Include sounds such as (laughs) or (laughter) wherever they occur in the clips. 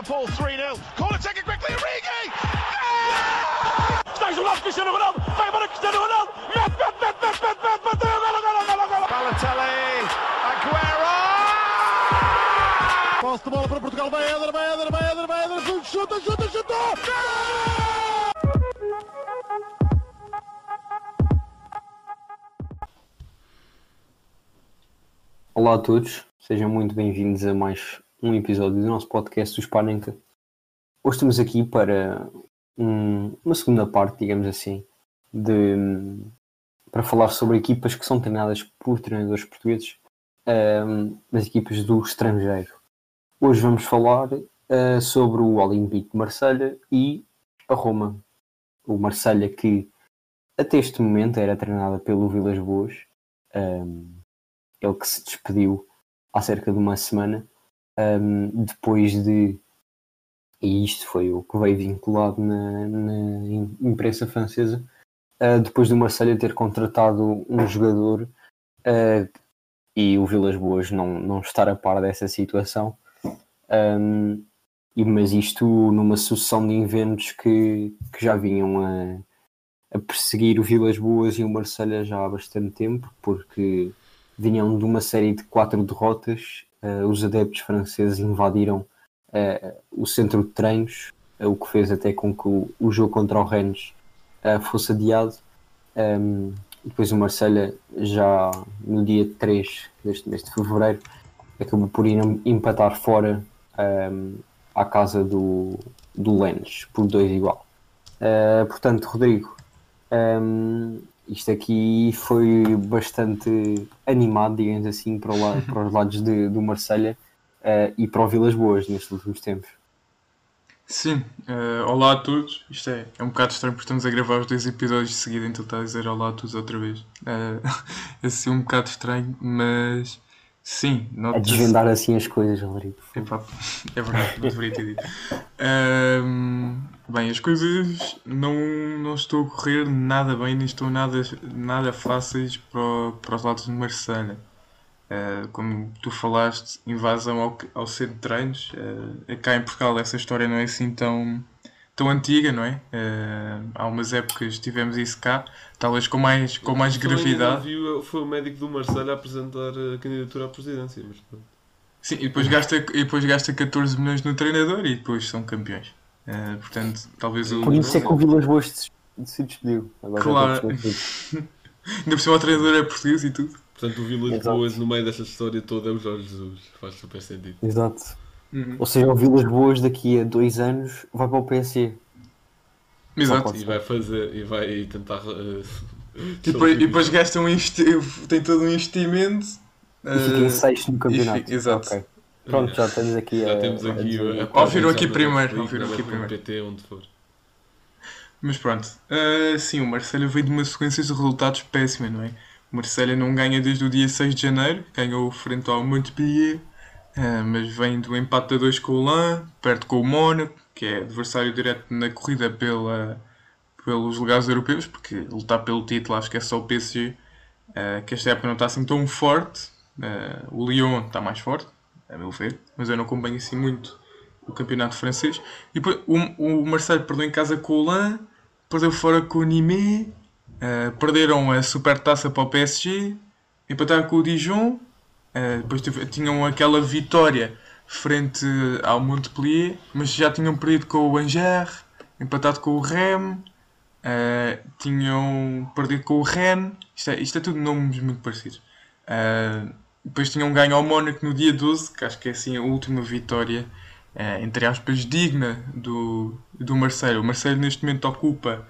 Liverpool 3-0. Corner taken quickly, Origi! Estás o lado Cristiano Ronaldo, vai para Cristiano Ronaldo, mete, bateu, golo, golo, golo, golo. Balotelli, Aguero! Posse de bola para Portugal, vai Éder, vai Éder, vai Éder, vai chuta, chuta! Olá a todos, sejam muito bem-vindos a mais um episódio do nosso podcast do Spanenka. Hoje estamos aqui para um- uma segunda parte, digamos assim, de, para falar sobre equipas que são treinadas por treinadores portugueses, as equipas do estrangeiro. Hoje vamos falar ah, sobre o Olympique de Marselha e a Roma. O Marselha que até este momento era treinada pelo Vilas Boas, ahm, ele que se despediu há cerca de uma semana, ahm, depois de. E isto foi o que veio vinculado na, na im- imprensa francesa, ah, depois do Marselha ter contratado um jogador ah, e o Vilas Boas não, não estar a par dessa situação. E, mas isto numa sucessão de eventos que, que já vinham a, a perseguir o Vilas Boas e o Marselha já há bastante tempo, porque vinham de uma série de quatro derrotas. eh, os adeptos franceses invadiram eh, o centro de treinos, eh, o que fez até com que o, o jogo contra o Rennes fosse adiado. Ehm, depois o Marselha, já no dia 3 deste mês de fevereiro, acabou por ir empatar fora ehm, à casa do, do Lens, por 2 igual. Eh, portanto, Rodrigo, ehm, isto aqui foi bastante animado, digamos assim, para, la- (laughs) para os lados de- do Marselha eh, e para o Vilas Boas nestes últimos tempos. Sim, eh, olá a todos. Isto é, é um bocado estranho porque estamos a gravar os dois episódios de seguida, então está a dizer olá a todos outra vez. Eh, (laughs) é assim um bocado estranho, mas sim, A desvendar assim as coisas, Rodrigo. Epá, (laughs) é verdade, não deveria ter dito. Ahm, bem, as coisas não, não estão a correr nada bem, nem estão nada, nada fáceis para, para os lados de Marselha. Ah, como tu falaste, invasão ao, ao centro de treinos. ah, cá em Portugal essa história não é assim tão, tão antiga, não é? Ah, há umas épocas tivemos isso cá, talvez com mais, com mais gravidade. viu- foi o médico do Marselha a apresentar a candidatura à presidência. Mas, pronto. Sim, e depois gasta, e depois gasta 14 milhões no treinador e depois são campeões. Eh, portanto, talvez o. Por isso é que o Vilas Boas se, despediu. Agora Claro. (laughs) Ainda por cima o treinador é português e tudo. Portanto, o Vilas. Boas no meio desta história toda é o Jorge Jesus. Faz super sentido. Exato. Ou seja, o Vilas Boas daqui a dois anos vai para o PSG. Exato. E vai fazer e vai tentar. eh, E depois, e depois gasta um tem todo um investimento. E fica em eh, sexto no campeonato. fica- exato. Ok. Pronto, já estamos aqui Já a. temos aqui a, a Ouviram aqui primeiro, na aqui primeiro. PT, onde for. Mas pronto, Ah, sim, o Marselha veio de uma sequência de resultados péssima, não é? O Marselha não ganha desde o dia 6 de janeiro, ganhou frente ao Montpellier, ah, mas vem do empate a 2 com o Lan, perto com o Mónaco, que é adversário direto na corrida pela, pelos lugares europeus, porque lutar pelo título acho que é só o PSG, ah, que esta época não está assim tão forte. Ah, o Lyon está mais forte, a meu ver, mas eu não acompanho assim muito o campeonato francês. E depois o, o Marseille perdeu em casa com o Lan, perdeu fora com o Nîmes, perderam a supertaça para o PSG, empataram com o Dijon, eh, depois tinham aquela vitória frente ao Montpellier, mas já tinham perdido com o Angers, empatado com o Rennes, eh, tinham perdido com o Rennes, isto é, isto é tudo nomes muito parecidos. Eh, depois tinham ganho ao Mónaco no dia 12, que acho que é assim a última vitória, entre aspas, digna do, do Marseille. O Marseille neste momento ocupa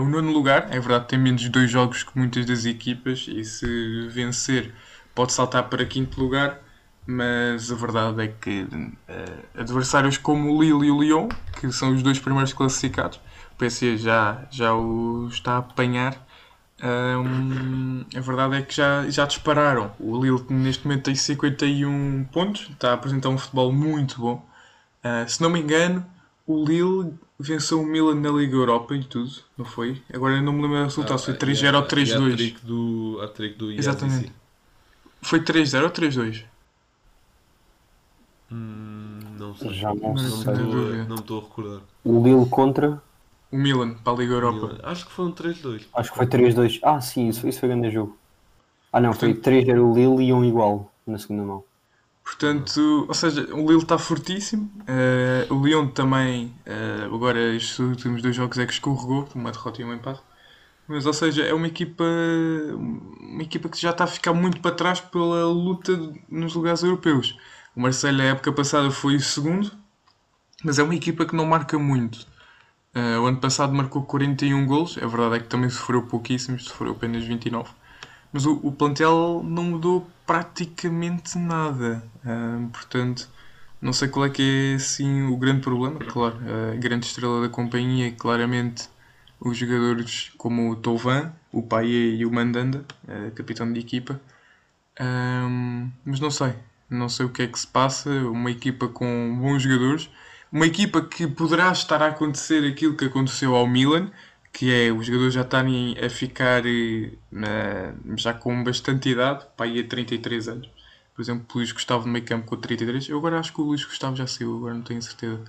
o nono lugar, é verdade tem menos dois jogos que muitas das equipas e se vencer pode saltar para quinto lugar, mas a verdade é que eh, adversários como o Lille e o Lyon, que são os dois primeiros classificados, o PSG já, já o está a apanhar. Hum, a verdade é que já, já dispararam. O Lille neste momento tem 51 pontos, está a apresentar um futebol muito bom. Uh, se não me engano, o Lille venceu o Milan na Liga Europa e tudo, não foi? Agora eu não me lembro do resultado, se foi 3-0 ou 3-2. Hat-trick do, hat-trick do Exatamente. Foi 3-0 ou 3-2? Hum, não sei. Já não Não sei. estou não estou a recordar. O Lille contra, O Milan, para a Liga Europa. Acho que foi um 3-2. acho que foi 3-2. Ah, sim, isso, isso foi grande jogo. Ah, não, foi 3 era o Lille e um igual na segunda mão. Portanto, ou seja, o Lille está fortíssimo. eh, o Lyon também, eh, agora estes últimos dois jogos é que escorregou, uma derrota e um empate. Mas, ou seja, é uma equipa, uma equipa que já está a ficar muito para trás pela luta nos lugares europeus. O Marseille, a época passada, foi o segundo, mas é uma equipa que não marca muito. Eh, o ano passado marcou 41 golos, é verdade é que também sofreu pouquíssimos, sofreu apenas 29. Mas o, o plantel não mudou praticamente nada. Ahm, portanto, não sei qual é que é assim, o grande problema. Claro, a grande estrela da companhia, claramente, os jogadores como o Touvan, o Payet e o Mandanda, eh, capitão de equipa. Ahm, mas não sei, não sei o que é que se passa. Uma equipa com bons jogadores, uma equipa que poderá estar a acontecer aquilo que aconteceu ao Milan, que é os jogadores já estarem a ficar eh, já com bastante idade, a 33 anos. Por exemplo, o Luís Gustavo no meio campo com 33. Eu agora acho que o Luís Gustavo já saiu, agora não tenho certeza.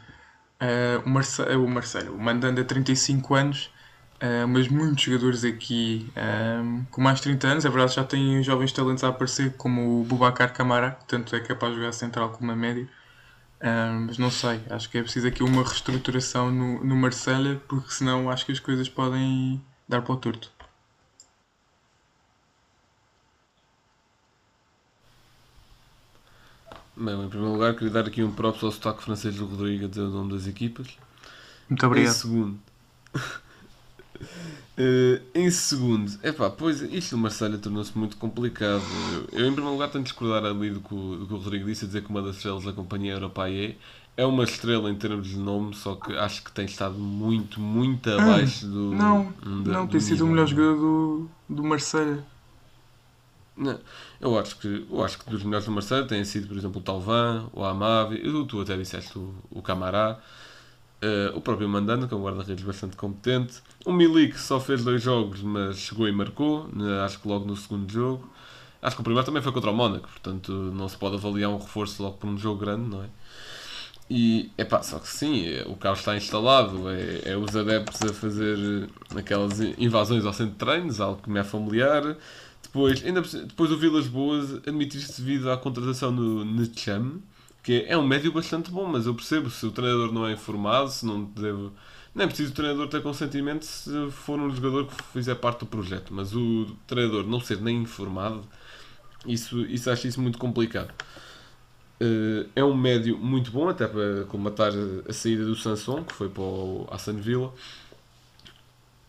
Eh, o, Marce o Marcelo, o Mandanda a 35 anos, eh, mas muitos jogadores aqui eh, com mais de 30 anos. É verdade, já têm jovens talentos a aparecer, como o Bubacar Camara, que tanto é capaz de jogar central como a médio. Ah, mas não sei, acho que é preciso aqui uma reestruturação no, no Marselha, porque senão acho que as coisas podem dar para o torto. Bem, em primeiro lugar, queria dar aqui um props ao sotaque francês do Rodrigo a dizer o nome das equipas. Muito Em obrigado. segundo. Eh, em segundo, epá, pois isto do Marselha tornou-se muito complicado. Eu, eu, em primeiro lugar, tenho de discordar ali do que, o, do que o Rodrigo disse, a dizer que uma das estrelas da companhia Europae é uma estrela em termos de nome, só que acho que tem estado muito, muito abaixo do. Não, não, do tem sido o melhor jogador do, do Marselha. Não, eu acho que eu acho que dos melhores do Marseille têm sido, por exemplo, o Talvan, o Amavi, tu, tu até disseste o, o Camará, eh, o próprio Mandanda, que é um guarda-redes bastante competente, o Milik só fez dois jogos, mas chegou e marcou, né, acho que logo no segundo jogo. Acho que o primeiro também foi contra o Mónaco, portanto não se pode avaliar um reforço logo por um jogo grande, não é? E é pá, só que sim, é- o caos está instalado, é, é os adeptos a fazer eh, aquelas invasões ao centro de treinos, algo que me é familiar. Depois, ainda, depois o Vilas Boas admitir-se devido à contratação do Necham, que é um médio bastante bom, mas eu percebo se o treinador não é informado, se não deve. Não é preciso o treinador ter consentimento se for um jogador que fizer parte do projeto, mas o treinador não ser nem informado, isso, isso acho isso muito complicado. Eh, é um médio muito bom, até para combatar a saída do Sanson, que foi para o Aston Villa.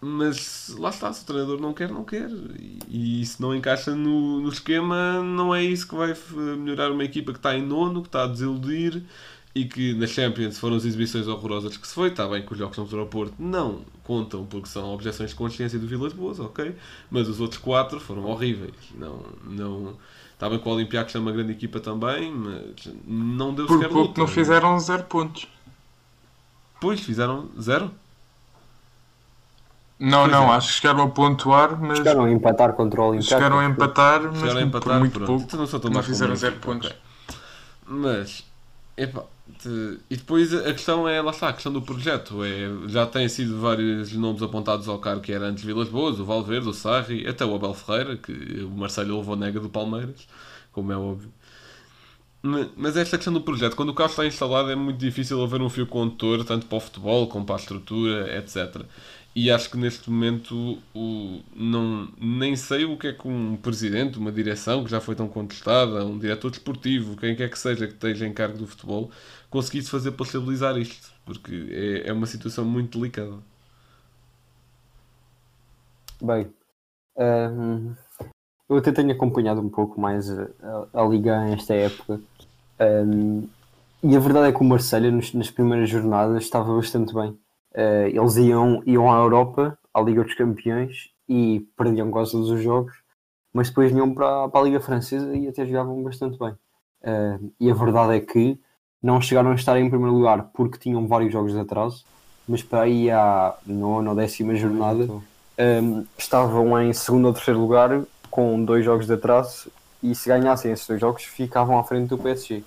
Mas lá está, se o treinador não quer, não quer. E, e se não encaixa no, no esquema, não é isso que vai melhorar uma equipa que está em nono, que está a desiludir e que na Champions foram as exibições horrorosas que se foi. Está bem que os jogos contra o Porto não contam porque são objeções de consciência do Vilas Boas, ok? Mas os outros quatro foram horríveis. Não, não... Está bem que o Olympiacos é uma grande equipa também, mas não deu Por sequer pouco luta. não fizeram zero pontos. Pois, fizeram zero. Não, Pois não, é. acho que chegaram a pontuar, mas Chegaram a empatar contra o Olympiacos. chegaram a empatar, mas Chegaram a por empatar, muito pronto. pouco. Então não não fizeram zero pontos. ok. Mas, epá, te- e depois a questão é, lá está, a questão do projeto. É, já têm sido vários nomes apontados ao cargo que era antes Vilas Boas, o Valverde, o Sarri, até o Abel Ferreira, que o Marcelo levou nega do Palmeiras, como é óbvio. Ma- Mas esta questão do projeto, quando o carro está instalado, é muito difícil haver um fio condutor, tanto para o futebol como para a estrutura, etc. E acho que neste momento o, não, nem sei o que é que um presidente, uma direção que já foi tão contestada, um diretor desportivo, quem quer que seja que esteja em cargo do futebol, conseguisse fazer para estabilizar isto, porque é, é uma situação muito delicada. Bem, hum, eu até tenho acompanhado um pouco mais a, a- a Liga nesta época. hum, e a verdade é que o Marselha nos- nas primeiras jornadas estava bastante bem. Eh, eles iam, iam à Europa, à Liga dos Campeões, e perdiam quase todos os jogos, mas depois vinham para, para a Liga Francesa e até jogavam bastante bem. Eh, e a verdade é que não chegaram a estar em primeiro lugar porque tinham vários jogos de atraso, mas para aí à nona ou décima jornada um, estavam em segundo ou terceiro lugar com dois jogos de atraso e se ganhassem esses dois jogos ficavam à frente do PSG.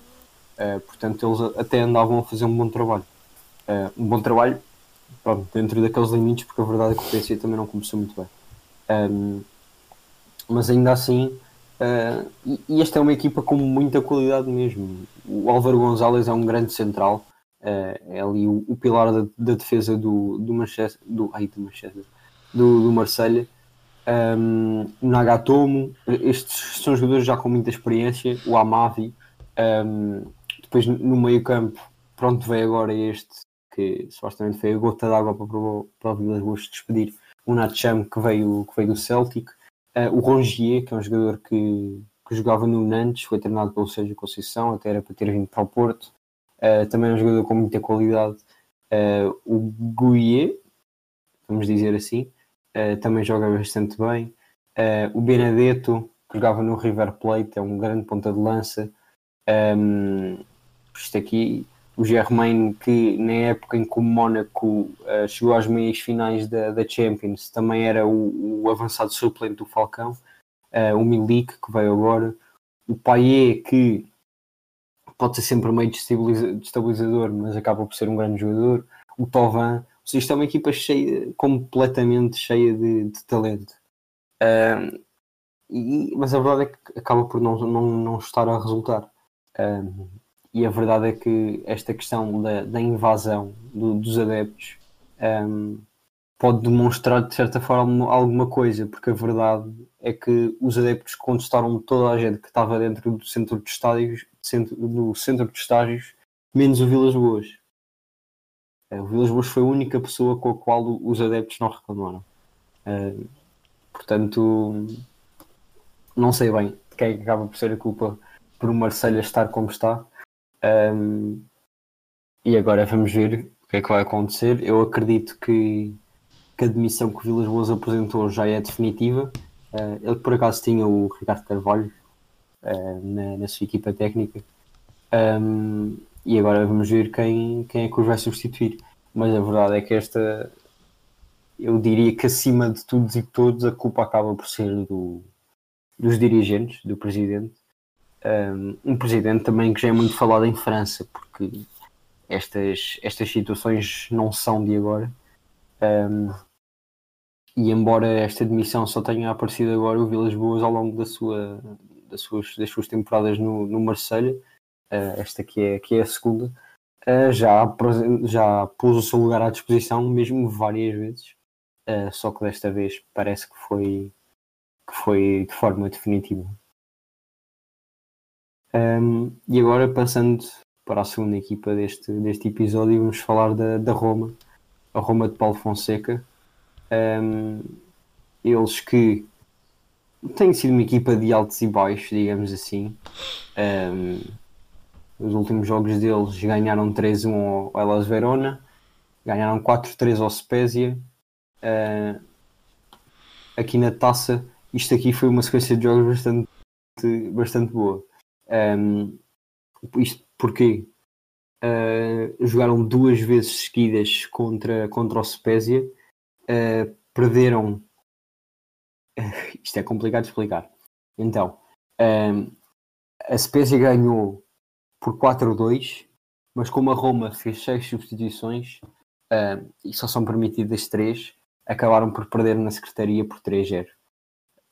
Uh, portanto, eles até andavam a fazer um bom trabalho. Uh, um bom trabalho dentro daqueles limites, porque a verdade é que o PSG também não começou muito bem. Um, mas ainda assim, uh, e, e esta é uma equipa com muita qualidade mesmo. O Álvaro Gonzalez é um grande central, é ali o, o pilar da, da, defesa do, do Manchester, do, ai, do Manchester, do, do Marselha um, Nagatomo, estes são jogadores já com muita experiência, o Amavi, um, depois no meio campo, pronto, veio agora este, que supostamente foi a gota d'água para, o Vilas Boas despedir, o Natcham, que veio, que veio do Celtic, uh, o Rongier, que é um jogador que, que jogava no Nantes, foi treinado pelo Sérgio Conceição, até era para ter vindo para o Porto, uh, também é um jogador com muita qualidade, uh, o Guier, vamos dizer assim, também joga bastante bem. O Benedetto, que jogava no River Plate, é um grande ponta de lança. Um, isto aqui, o Germain, que na época em que o Mónaco uh, chegou às meias finais da, da Champions, também era o, o avançado suplente do Falcão. o Milik, que veio agora. O Payet, que pode ser sempre meio destabilizador, mas acaba por ser um grande jogador. O Tovan, seja, isto é uma equipa cheia, completamente cheia de, de talento. Um, e, mas a verdade é que acaba por não, não, não estar a resultar. Um, e a verdade é que esta questão da, da invasão do, dos adeptos um, pode demonstrar de certa forma alguma coisa, porque a verdade é que os adeptos contestaram toda a gente que estava dentro do centro de estádios, centro, do centro de estágios, menos o Vilas Boas. O Vilas Boas foi a única pessoa com a qual os adeptos não reclamaram. Uh, portanto, não sei bem de quem que acaba por ser a culpa por o Marselha estar como está. Um, e agora vamos ver o que é que vai acontecer. Eu acredito que, que a demissão que o Vilas Boas apresentou já é definitiva. Uh, ele por acaso tinha o Ricardo Carvalho uh, na, na, sua equipa técnica. Um, e agora vamos ver quem, quem é que os vai substituir. Mas a verdade é que esta, eu diria que acima de tudo e de todos, a culpa acaba por ser do, dos dirigentes, do presidente. Um, presidente também que já é muito falado em França, porque estas, estas situações não são de agora. Um, e embora esta demissão só tenha aparecido agora, o Vilas Boas ao longo da sua, das, suas, das suas temporadas no, no Marselha uh, esta que é, que é a segunda, uh, já, já pôs o seu lugar à disposição, mesmo várias vezes, uh, só que desta vez parece que foi, que foi de forma definitiva. Um, e agora, passando para a segunda equipa deste, deste episódio, vamos falar da, da Roma, a Roma de Paulo Fonseca. Um, eles que têm sido uma equipa de altos e baixos, digamos assim. Um, os últimos jogos deles ganharam 3-1 ao Elas Verona, ganharam 4-3 ao Spezia. Uh, aqui na taça, isto aqui foi uma sequência de jogos bastante, bastante boa. Um, isto porque uh, jogaram duas vezes seguidas contra, contra o Spezia, uh, perderam. (laughs) isto é complicado de explicar. Então, um, a Spezia ganhou por 4-2, mas como a Roma fez 6 substituições uh, e só são permitidas 3, acabaram por perder na secretaria por 3-0.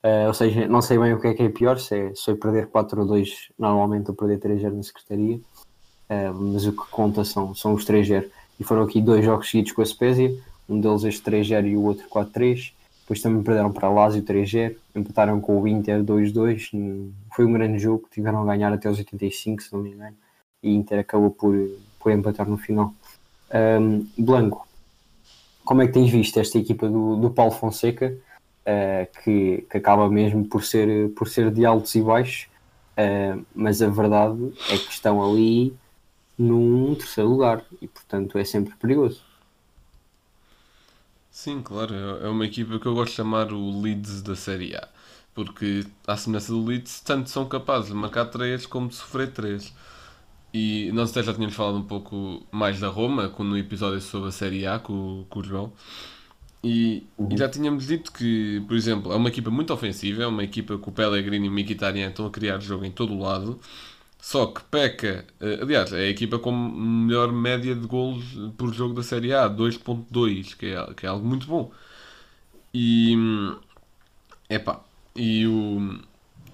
Uh, ou seja, não sei bem o que é que é pior, se é, é perder 4-2 normalmente ou perder 3-0 na secretaria, uh, mas o que conta são, são os 3-0. E foram aqui dois jogos seguidos com a Spezia, um deles este 3-0 e o outro 4-3. Depois também perderam para a Lazio 3-0, empataram com o Inter 2-2. Foi um grande jogo, tiveram a ganhar até os 85, se não me engano, e Inter acabou por, por empatar no final. Um, Blanco, como é que tens visto esta equipa do, do Paulo Fonseca, uh, que, que acaba mesmo por ser, por ser de altos e baixos, uh, mas a verdade é que estão ali num terceiro lugar e, portanto, é sempre perigoso. Sim, claro, é, é uma equipa que eu gosto de chamar o Leeds da Série A, porque, à semelhança do Leeds, tanto são capazes de marcar 3 como de sofrer 3. E nós até já tínhamos falado um pouco mais da Roma, no episódio sobre a Série A com, com o João. E, uhum. e, já tínhamos dito que, por exemplo, é uma equipa muito ofensiva, é uma equipa que o Pellegrini e o Mkhitaryan estão a criar jogo em todo o lado. Só que peca, eh, aliás, é a equipa com melhor média de golos por jogo da Série A, 2.2, que é, que é algo muito bom. E, epá, e, o,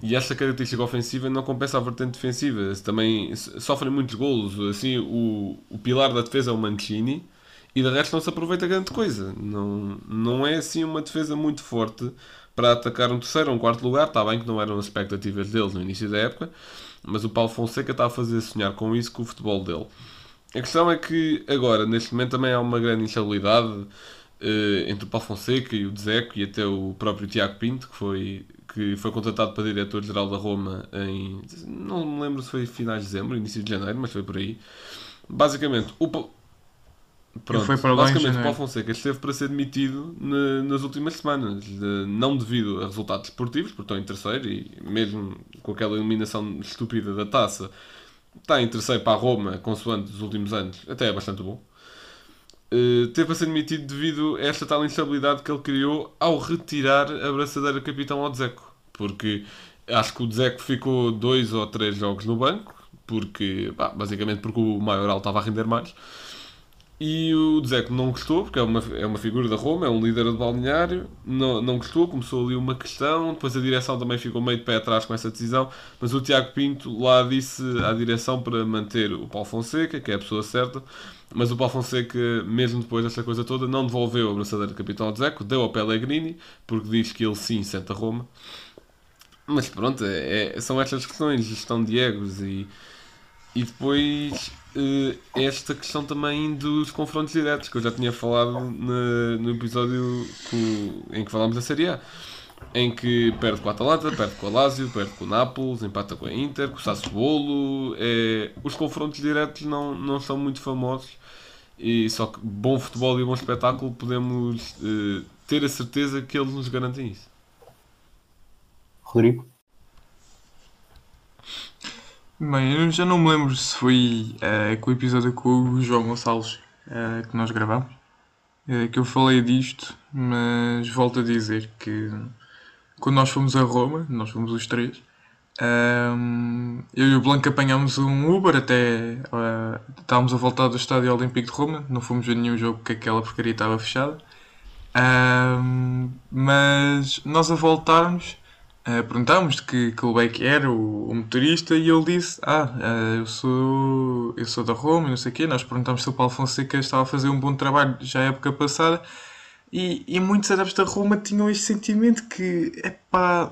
e essa característica ofensiva não compensa a vertente defensiva. Também sofrem muitos golos. Assim, o, o pilar da defesa é o Mancini e de resto não se aproveita grande coisa. Não, não é assim uma defesa muito forte para atacar um terceiro ou um quarto lugar. Está bem que não eram as expectativas deles no início da época, mas o Paulo Fonseca está a fazer sonhar com isso, com o futebol dele. A questão é que agora, neste momento, também há uma grande instabilidade eh, entre o Paulo Fonseca e o Dzeko e até o próprio Tiago Pinto, que foi, que foi contratado para diretor-geral da Roma em. não me lembro se foi finais de dezembro, início de janeiro, mas foi por aí. Basicamente, o. Pronto, foi para lá basicamente. Paulo Fonseca esteve para ser demitido na- nas últimas semanas, de- não devido a resultados esportivos, porque estão em terceiro e mesmo com aquela eliminação estúpida da taça, está em terceiro para a Roma, consoante os últimos anos, até é bastante bom. Uh, teve a ser demitido devido a esta tal instabilidade que ele criou ao retirar a braçadeira capitão ao Dzeko. Porque acho que o Dzeko ficou dois ou três jogos no banco, porque, pá, basicamente porque o Maioral estava a render mais. E o Dzeko não gostou, porque é uma, é uma figura da Roma, é um líder do balneário, não, não gostou, começou ali uma questão, depois a direção também ficou meio de pé atrás com essa decisão, mas o Tiago Pinto lá disse à direção para manter o Paulo Fonseca, que é a pessoa certa, mas o Paulo Fonseca, mesmo depois desta coisa toda, não devolveu a braçadeira de capitão ao Dzeko, deu ao Pellegrini, porque diz que ele sim sente a Roma. Mas pronto, é- é- são estas questões, gestão de egos e, e depois eh, esta questão também dos confrontos diretos, que eu já tinha falado na- no episódio co- em que falámos da Série A. Em que perde com a Atalanta, perde com a Lazio, perde com o Nápoles, empata com a Inter, com o Sassuolo. É, os confrontos diretos não, não são muito famosos. E só que bom futebol e bom espetáculo podemos eh, ter a certeza que eles nos garantem isso. Rodrigo? Bem, eu já não me lembro se foi eh, com o episódio com o João Gonçalves eh, que nós gravamos eh, que eu falei disto, mas volto a dizer que quando nós fomos a Roma, nós fomos os três, ehm, eu e o Blanco apanhámos um Uber até estávamos a voltar do Estádio Olímpico de Roma, não fomos ver nenhum jogo porque aquela porcaria estava fechada. Ehm, mas nós a voltarmos Uh, perguntámos de que clube é que era o, o motorista e ele disse: Ah, uh, eu, sou, eu sou da Roma e não sei o quê. Nós perguntámos se o Paulo Fonseca estava a fazer um bom trabalho já a época passada e, e muitos adeptos da Roma tinham este sentimento que epá,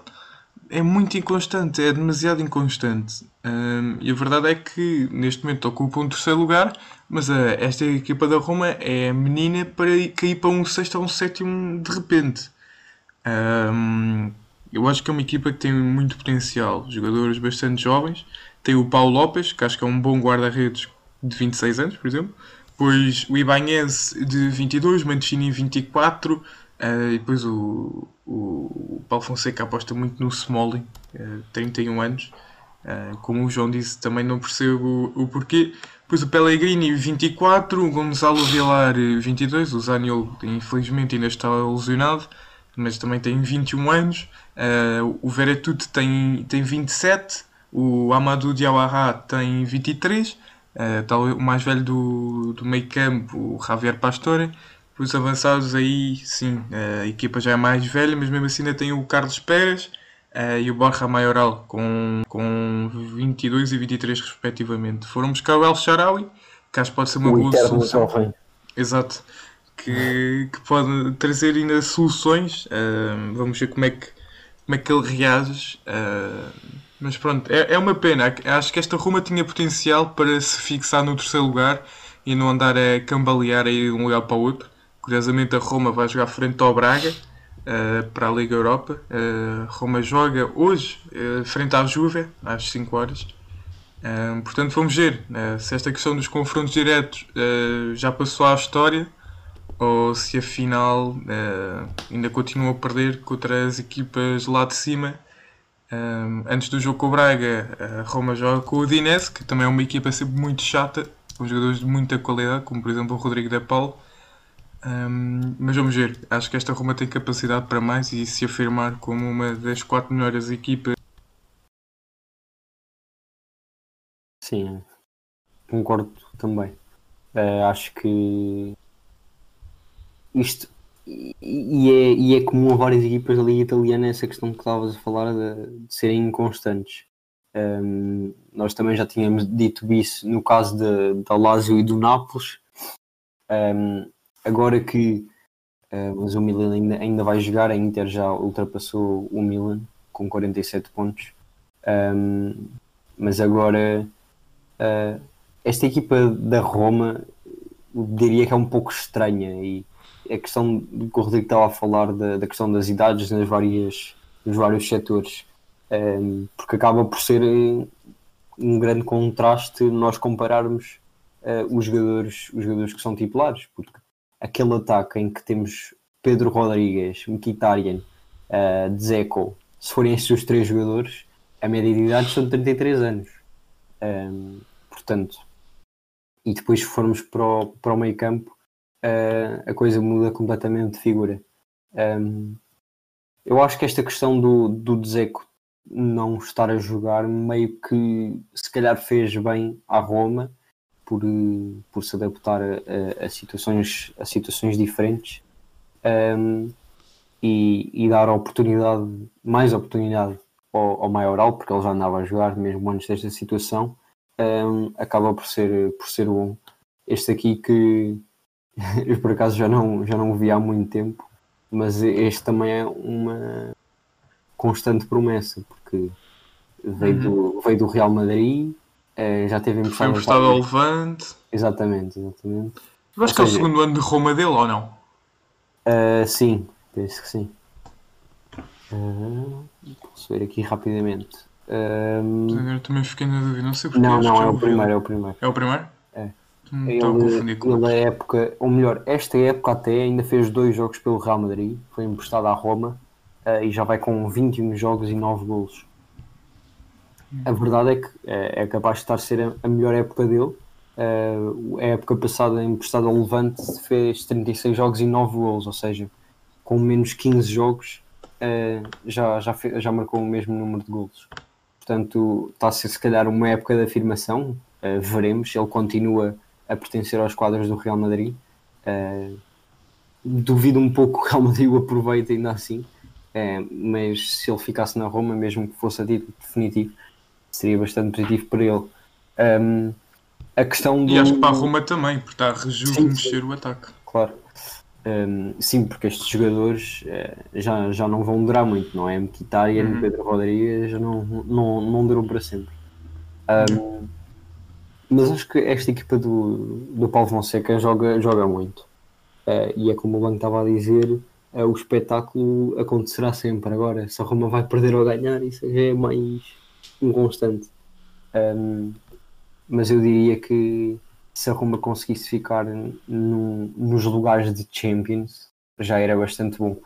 é muito inconstante, é demasiado inconstante. Um, e a verdade é que neste momento ocupa um terceiro lugar, mas uh, esta equipa da Roma é a menina para ir- cair para um sexto ou um sétimo de repente. Um, eu acho que é uma equipa que tem muito potencial, jogadores bastante jovens. Tem o Paulo Lopes, que acho que é um bom guarda-redes de 26 anos, por exemplo. Depois o Ibanez de 22, Mancini 24. eh, e depois o, o, Paulo Fonseca aposta muito no Smalling, eh, 31 anos. Eh, como o João disse, também não percebo o, o porquê. Depois o Pellegrini 24, o Gonzalo Vilar eh, 22. O Zaniolo infelizmente ainda está lesionado, mas também tem 21 anos. Uh, o Veretout tem, tem 27, o Amadou Diawara tem 23, uh, tal, o mais velho do, do meio campo, o Javier Pastore. Os avançados aí, sim, uh, a equipa já é mais velha, mas mesmo assim ainda tem o Carlos Pérez uh, e o Borja Maioral com, com 22 e 23 respectivamente. Foram buscar o El Sharawi, que acho que pode ser uma o boa solução. jovem. Exato. Que, que pode trazer ainda soluções. Ah, vamos ver como é que, como é que ele reage. Ah, mas pronto, é, é uma pena. Acho que esta Roma tinha potencial para se fixar no terceiro lugar e não andar a cambalear aí de um lugar para o outro. Curiosamente, a Roma vai jogar frente ao Braga ah, para a Liga Europa. Ah, Roma joga hoje ah, frente à Juve às 5 horas. Portanto, vamos ver uh, se esta questão dos confrontos diretos uh, já passou à história ou se afinal uh, ainda continua a perder contra as equipas lá de cima. Um, antes do jogo com o Braga, a Roma joga com o Udinese, que também é uma equipa sempre muito chata, com jogadores de muita qualidade, como por exemplo o Rodrigo De Paulo. Um, mas vamos ver, acho que esta Roma tem capacidade para mais e se afirmar como uma das quatro melhores equipas Sim, concordo também. Eh, acho que isto e, e é, e é comum a várias equipas da Liga Italiana essa questão que estavas a falar de, de serem inconstantes. Um, nós também já tínhamos dito isso no caso da Lazio e do Nápoles. Um, agora que uh, mas o Milan ainda, ainda vai jogar, a Inter já ultrapassou o Milan com 47 pontos. Um, mas agora uh, esta equipa da Roma diria que é um pouco estranha e a questão que o Rodrigo estava a falar da, da questão das idades nas várias, nos vários setores, um, porque acaba por ser eh, um grande contraste nós compararmos uh, os, jogadores, os jogadores que são titulares, porque aquele ataque em que temos Pedro Rodrigues, Mkhitaryan, uh, Dzeko, se forem estes os três jogadores, a média de idade são 33 anos. Um, portanto, e depois formos para o, para o meio campo, uh, a coisa muda completamente de figura. Um, eu acho que esta questão do, do Dzeko não estar a jogar meio que se calhar fez bem à Roma por, por se adaptar a, a, a situações, a situações diferentes um, e, e, dar oportunidade, mais oportunidade ao, ao Maioral, porque ele já andava a jogar mesmo antes desta situação, um, acaba por ser, por ser bom. Este aqui que, (laughs) eu por acaso já não, já não o vi há muito tempo, mas este também é uma constante promessa, porque veio, uhum. do, veio do Real Madrid, é, já teve emprestado, Foi emprestado ao Levante. Exatamente, exatamente. Eu acho ou que seja, é o segundo ano de Roma dele ou não? Uh, sim, penso que sim. Uh, posso ver aqui rapidamente. Uh, Agora também fiquei na dúvida, não sei porque. Não, não, é o primeiro, é o primeiro. É o primeiro? Hum, ele, ele a época, ou melhor, esta época até ainda fez dois jogos pelo Real Madrid, foi emprestado à Roma uh, e já vai com 21 jogos e 9 golos. Hum. A verdade é que é, é capaz de estar a ser a, melhor época dele. Uh, a época passada, emprestado ao Levante, fez 36 jogos e 9 golos, ou seja, com menos 15 jogos uh, já, já, já marcou o mesmo número de golos. Portanto, está a ser se calhar uma época de afirmação. veremos, ele continua a pertencer aos quadros do Real Madrid. Uh, duvido um pouco que o Real Madrid o aproveite ainda assim, uh, mas se ele ficasse na Roma, mesmo que fosse a título definitivo, seria bastante positivo para ele. Um, a questão do... E acho que para a Roma também, porque está a rejuvenescer o ataque. Claro. Um, sim, porque estes jogadores uh, já, já não vão durar muito, não é? Mkhitaryan e uhum. Pedro Rodrigues não, não, não duram para sempre. Um, uhum mas acho que esta equipa do, do Paulo Fonseca joga, joga muito. Uh, e é como o Banco estava a dizer, uh, o espetáculo acontecerá sempre. Agora, se a Roma vai perder ou ganhar, isso já é mais inconstante. Um, mas eu diria que se a Roma conseguisse ficar no, nos lugares de Champions, já era bastante bom.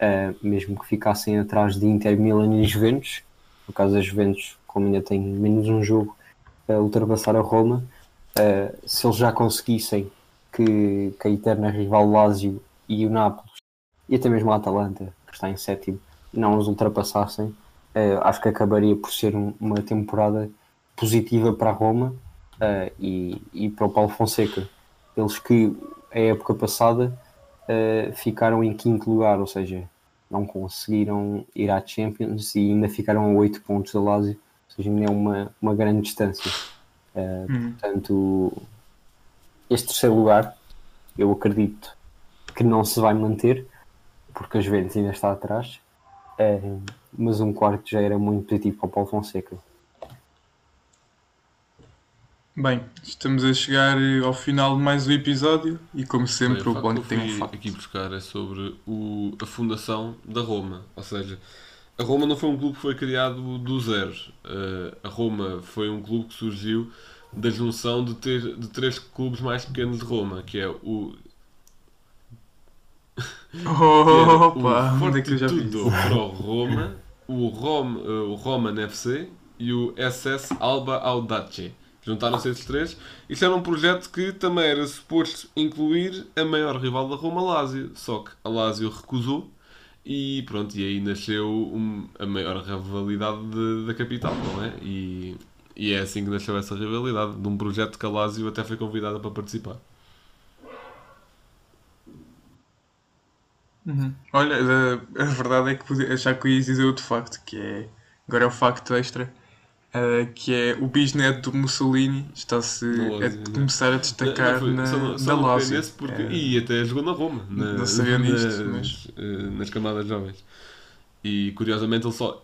Uh, mesmo que ficassem atrás de Inter, Milan e Juventus. No caso das Juventus, como ainda tem menos um jogo, ultrapassar a Roma, uh, se eles já conseguissem que, que a eterna rival Lazio e o Nápoles e até mesmo a Atalanta, que está em sétimo, não os ultrapassassem, uh, acho que acabaria por ser um, uma temporada positiva para a Roma uh, e, e para o Paulo Fonseca. Eles que a época passada ficaram em quinto lugar, ou seja, não conseguiram ir à Champions e ainda ficaram a 8 pontos da Lazio seja, ainda é uma, uma grande distância. Uh, uhum. Portanto, este terceiro lugar, eu acredito que não se vai manter, porque a Juventus ainda está atrás, uh, mas um quarto já era muito positivo para o Paulo Fonseca. Bem, estamos a chegar ao final de mais um episódio e como sempre Bem, o Blanco tem um facto. aqui buscar é sobre o, a fundação da Roma, ou seja, a Roma não foi um clube que foi criado do zero. Uh, a Roma foi um clube que surgiu da junção de, ter, de três clubes mais pequenos de Roma, que é o. (laughs) Opa! o Fortitudo Pro Roma, o, Rom, uh, o Roman FC e o SS Alba Audace. Juntaram-se esses três. Isso era um projeto que também era suposto incluir a maior rival da Roma, Lazio. Só que a Lazio recusou e pronto, e aí nasceu um, a maior rivalidade de, da capital, não é? E, e é assim que nasceu essa rivalidade, de um projeto que a Lazio até foi convidada para participar. Olha, a, a verdade é que podia, achar que eu ia dizer outro facto, que é. Agora é o facto extra. Eh, que é o bisneto do Mussolini está-se a né? começar a destacar Não, foi- na, só não- na só não Lazio. porque, É. E até jogou na Roma, na- Não sabia nas, mas- eh, nas camadas jovens. E curiosamente ele só.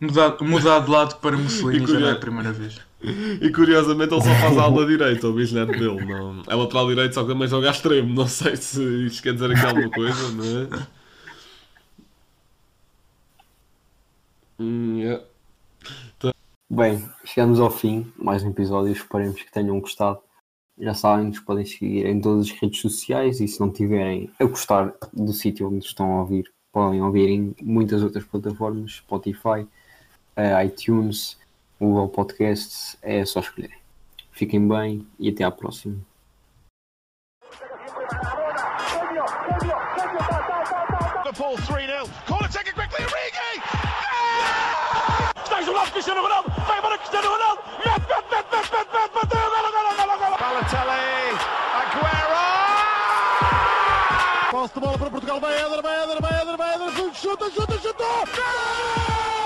Mudar, mudar de lado para Mussolini E já não é a primeira vez. (laughs) E curiosamente ele só faz a ala direita, o bisneto dele. Não, é lateral direito, só que também joga a extremo. Não sei se isto quer dizer aqui alguma coisa, mas. (laughs) Bem, chegamos ao fim, mais um episódio, esperemos que tenham gostado. Já sabem, nos podem seguir em todas as redes sociais e se não tiverem a gostar do sítio onde estão a ouvir, podem ouvir em muitas outras plataformas, Spotify, eh, iTunes, Google Podcasts, é só escolher. Fiquem bem e até à próxima. Balotelli. Aguero. Posse de bola para Portugal, vai Éder, vai Éder, vai Éder, vai Éder, chuta, chuta, chuta! Gol!